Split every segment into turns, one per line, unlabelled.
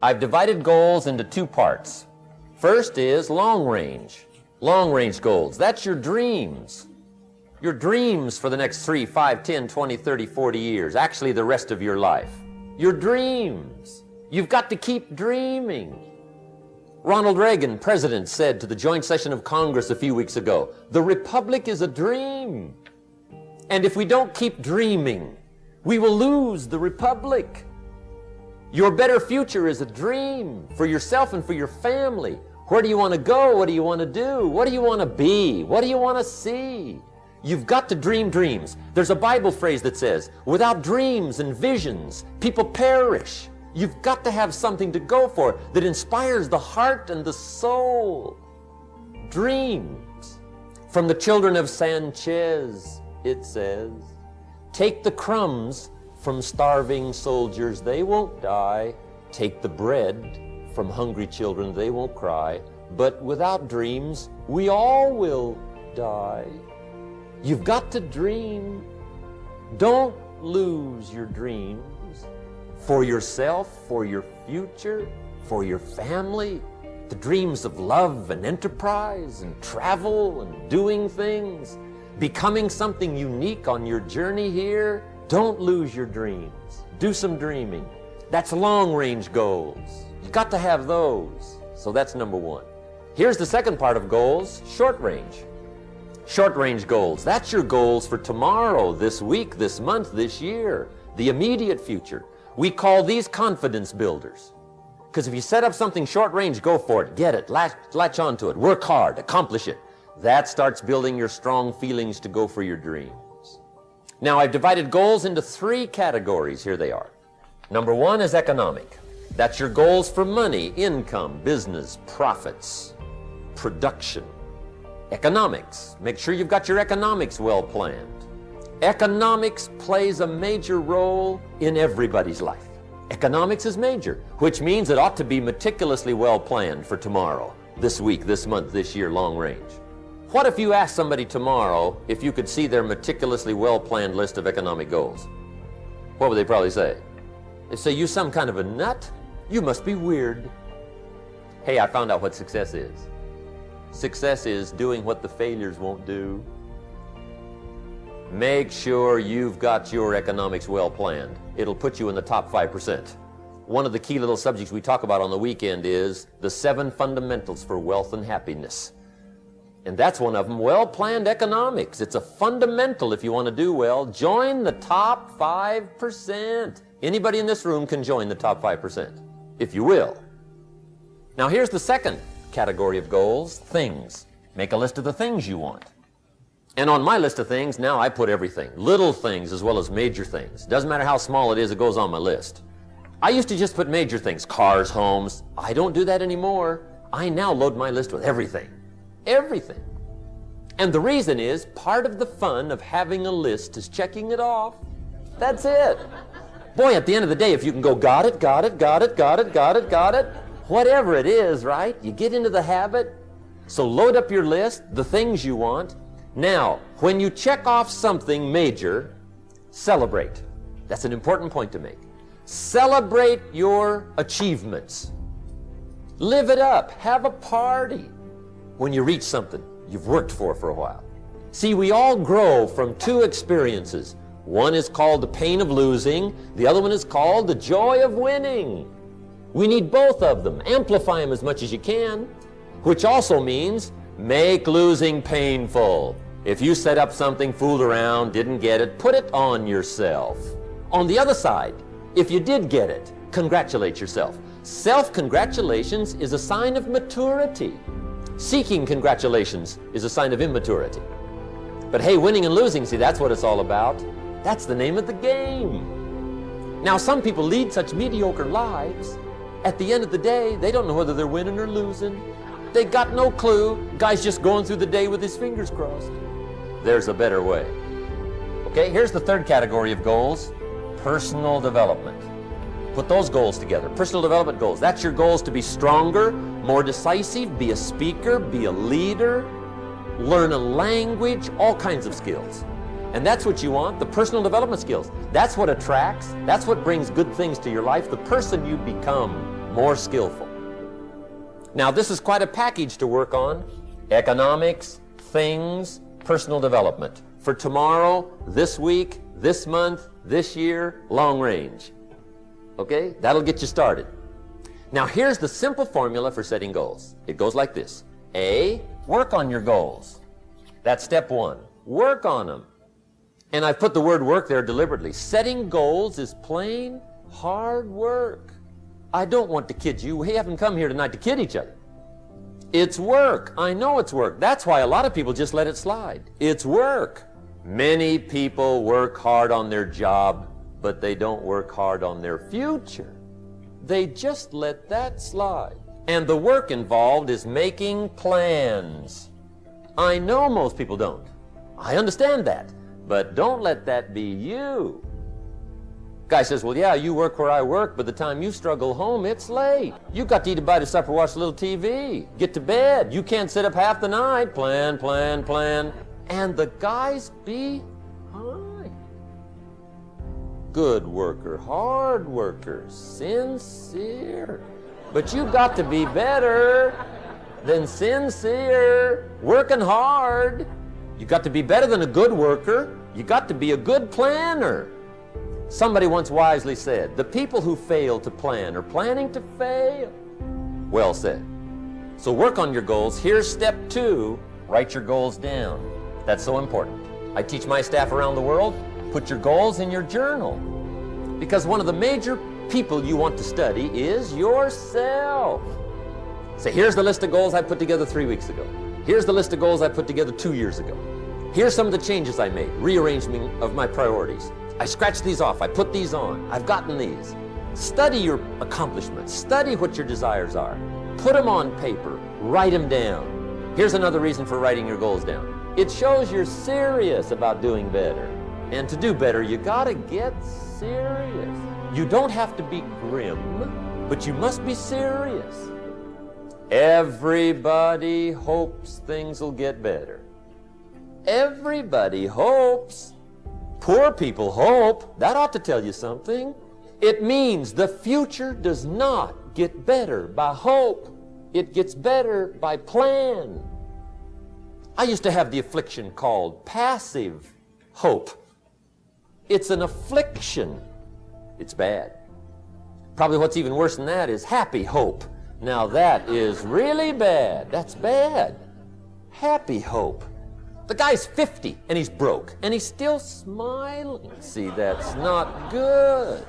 I've divided goals into two parts. First is long range. Long range goals. That's your dreams. Your dreams for the next 3, 5, 10, 20, 30, 40 years. Actually, the rest of your life. Your dreams. You've got to keep dreaming. Ronald Reagan, president, said to the joint session of Congress a few weeks ago, the republic is a dream. And if we don't keep dreaming, we will lose the republic. Your better future is a dream for yourself and for your family. Where do you want to go? What do you want to do? What do you want to be? What do you want to see? You've got to dream dreams. There's a Bible phrase that says, without dreams and visions, people perish. You've got to have something to go for that inspires the heart and the soul. Dreams. From the children of Sanchez, it says, Take the crumbs from starving soldiers, they won't die. Take the bread from hungry children, they won't cry. But without dreams, we all will die. You've got to dream. Don't lose your dreams for yourself, for your future, for your family, the dreams of love and enterprise and travel and doing things, becoming something unique on your journey here. Don't lose your dreams. Do some dreaming. That's long range goals. You've got to have those. So that's number one. Here's the second part of goals short range. Short range goals. That's your goals for tomorrow, this week, this month, this year, the immediate future. We call these confidence builders. Because if you set up something short range, go for it, get it, latch, latch onto it, work hard, accomplish it. That starts building your strong feelings to go for your dreams. Now, I've divided goals into three categories. Here they are. Number one is economic. That's your goals for money, income, business, profits, production. Economics. Make sure you've got your economics well planned. Economics plays a major role in everybody's life. Economics is major, which means it ought to be meticulously well planned for tomorrow, this week, this month, this year, long range. What if you asked somebody tomorrow if you could see their meticulously well planned list of economic goals? What would they probably say? They'd say, You some kind of a nut? You must be weird. Hey, I found out what success is. Success is doing what the failures won't do Make sure you've got your economics well planned. It'll put you in the top 5%. One of the key little subjects we talk about on the weekend is the seven fundamentals for wealth and happiness. And that's one of them, well-planned economics. It's a fundamental if you want to do well. Join the top 5%. Anybody in this room can join the top 5%, if you will. Now here's the second category of goals, things. Make a list of the things you want. And on my list of things, now I put everything. Little things as well as major things. Doesn't matter how small it is, it goes on my list. I used to just put major things, cars, homes. I don't do that anymore. I now load my list with everything. Everything. And the reason is part of the fun of having a list is checking it off. That's it. Boy, at the end of the day, if you can go, got it, got it, got it, got it, got it, got it, whatever it is, right? You get into the habit. So load up your list, the things you want, now, when you check off something major, celebrate. That's an important point to make. Celebrate your achievements. Live it up. Have a party when you reach something you've worked for for a while. See, we all grow from two experiences. One is called the pain of losing, the other one is called the joy of winning. We need both of them. Amplify them as much as you can, which also means make losing painful. If you set up something, fooled around, didn't get it, put it on yourself. On the other side, if you did get it, congratulate yourself. Self congratulations is a sign of maturity. Seeking congratulations is a sign of immaturity. But hey, winning and losing, see, that's what it's all about. That's the name of the game. Now, some people lead such mediocre lives. At the end of the day, they don't know whether they're winning or losing. They got no clue. Guy's just going through the day with his fingers crossed. There's a better way. Okay, here's the third category of goals personal development. Put those goals together. Personal development goals. That's your goals to be stronger, more decisive, be a speaker, be a leader, learn a language, all kinds of skills. And that's what you want, the personal development skills. That's what attracts, that's what brings good things to your life, the person you become. more skillful. Now, this is quite a package to work on economics, things, personal development. For tomorrow, this week, this month, this year, long range. Okay? That'll get you started. Now, here's the simple formula for setting goals it goes like this A, work on your goals. That's step one. Work on them. And I've put the word work there deliberately. Setting goals is plain hard work. I don't want to kid you. We haven't come here tonight to kid each other. It's work. I know it's work. That's why a lot of people just let it slide. It's work. Many people work hard on their job, but they don't work hard on their future. They just let that slide. And the work involved is making plans. I know most people don't. I understand that. But don't let that be you. Guy says, Well, yeah, you work where I work, but the time you struggle home, it's late. You got to eat a bite of supper, watch a little TV, get to bed. You can't sit up half the night. Plan, plan, plan. And the guys be high. Good worker, hard worker, sincere. But you've got to be better than sincere, working hard. You've got to be better than a good worker. You've got to be a good planner. Somebody once wisely said, the people who fail to plan are planning to fail. Well said. So work on your goals. Here's step two write your goals down. That's so important. I teach my staff around the world put your goals in your journal. Because one of the major people you want to study is yourself. Say, here's the list of goals I put together three weeks ago. Here's the list of goals I put together two years ago. Here's some of the changes I made, rearrangement of my priorities. I scratched these off, I put these on, I've gotten these. Study your accomplishments, study what your desires are, put them on paper, write them down. Here's another reason for writing your goals down it shows you're serious about doing better. And to do better, you gotta get serious. You don't have to be grim, but you must be serious. Everybody hopes things will get better. Everybody hopes. Poor people hope. That ought to tell you something. It means the future does not get better by hope. It gets better by plan. I used to have the affliction called passive hope. It's an affliction. It's bad. Probably what's even worse than that is happy hope. Now that is really bad. That's bad. Happy hope. The guy's 50 and he's broke and he's still smiling. See, that's not good.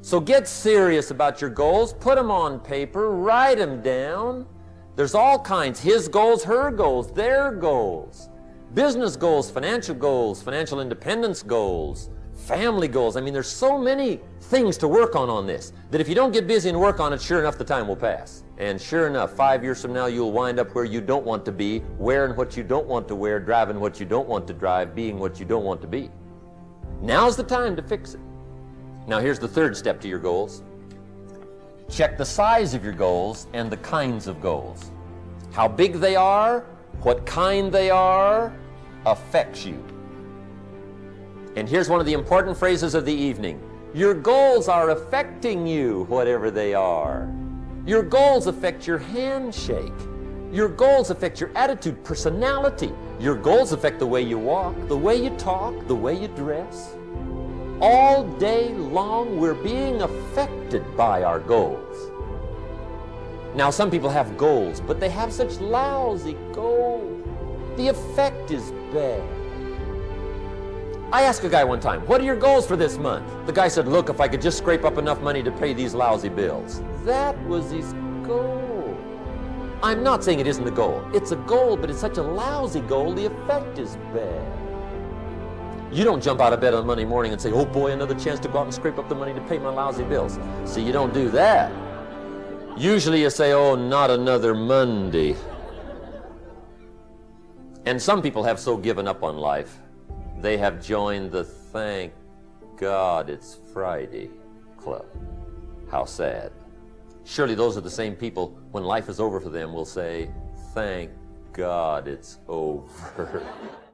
So get serious about your goals, put them on paper, write them down. There's all kinds his goals, her goals, their goals, business goals, financial goals, financial independence goals, family goals. I mean, there's so many things to work on on this that if you don't get busy and work on it, sure enough, the time will pass. And sure enough, five years from now, you'll wind up where you don't want to be, wearing what you don't want to wear, driving what you don't want to drive, being what you don't want to be. Now's the time to fix it. Now, here's the third step to your goals check the size of your goals and the kinds of goals. How big they are, what kind they are, affects you. And here's one of the important phrases of the evening Your goals are affecting you, whatever they are. Your goals affect your handshake. Your goals affect your attitude, personality. Your goals affect the way you walk, the way you talk, the way you dress. All day long, we're being affected by our goals. Now, some people have goals, but they have such lousy goals. The effect is bad. I asked a guy one time, What are your goals for this month? The guy said, Look, if I could just scrape up enough money to pay these lousy bills. That was his goal. I'm not saying it isn't the goal. It's a goal, but it's such a lousy goal, the effect is bad. You don't jump out of bed on Monday morning and say, Oh boy, another chance to go out and scrape up the money to pay my lousy bills. See, you don't do that. Usually you say, Oh, not another Monday. And some people have so given up on life they have joined the Thank God It's Friday club. How sad. Surely those are the same people, when life is over for them, will say, Thank God it's over.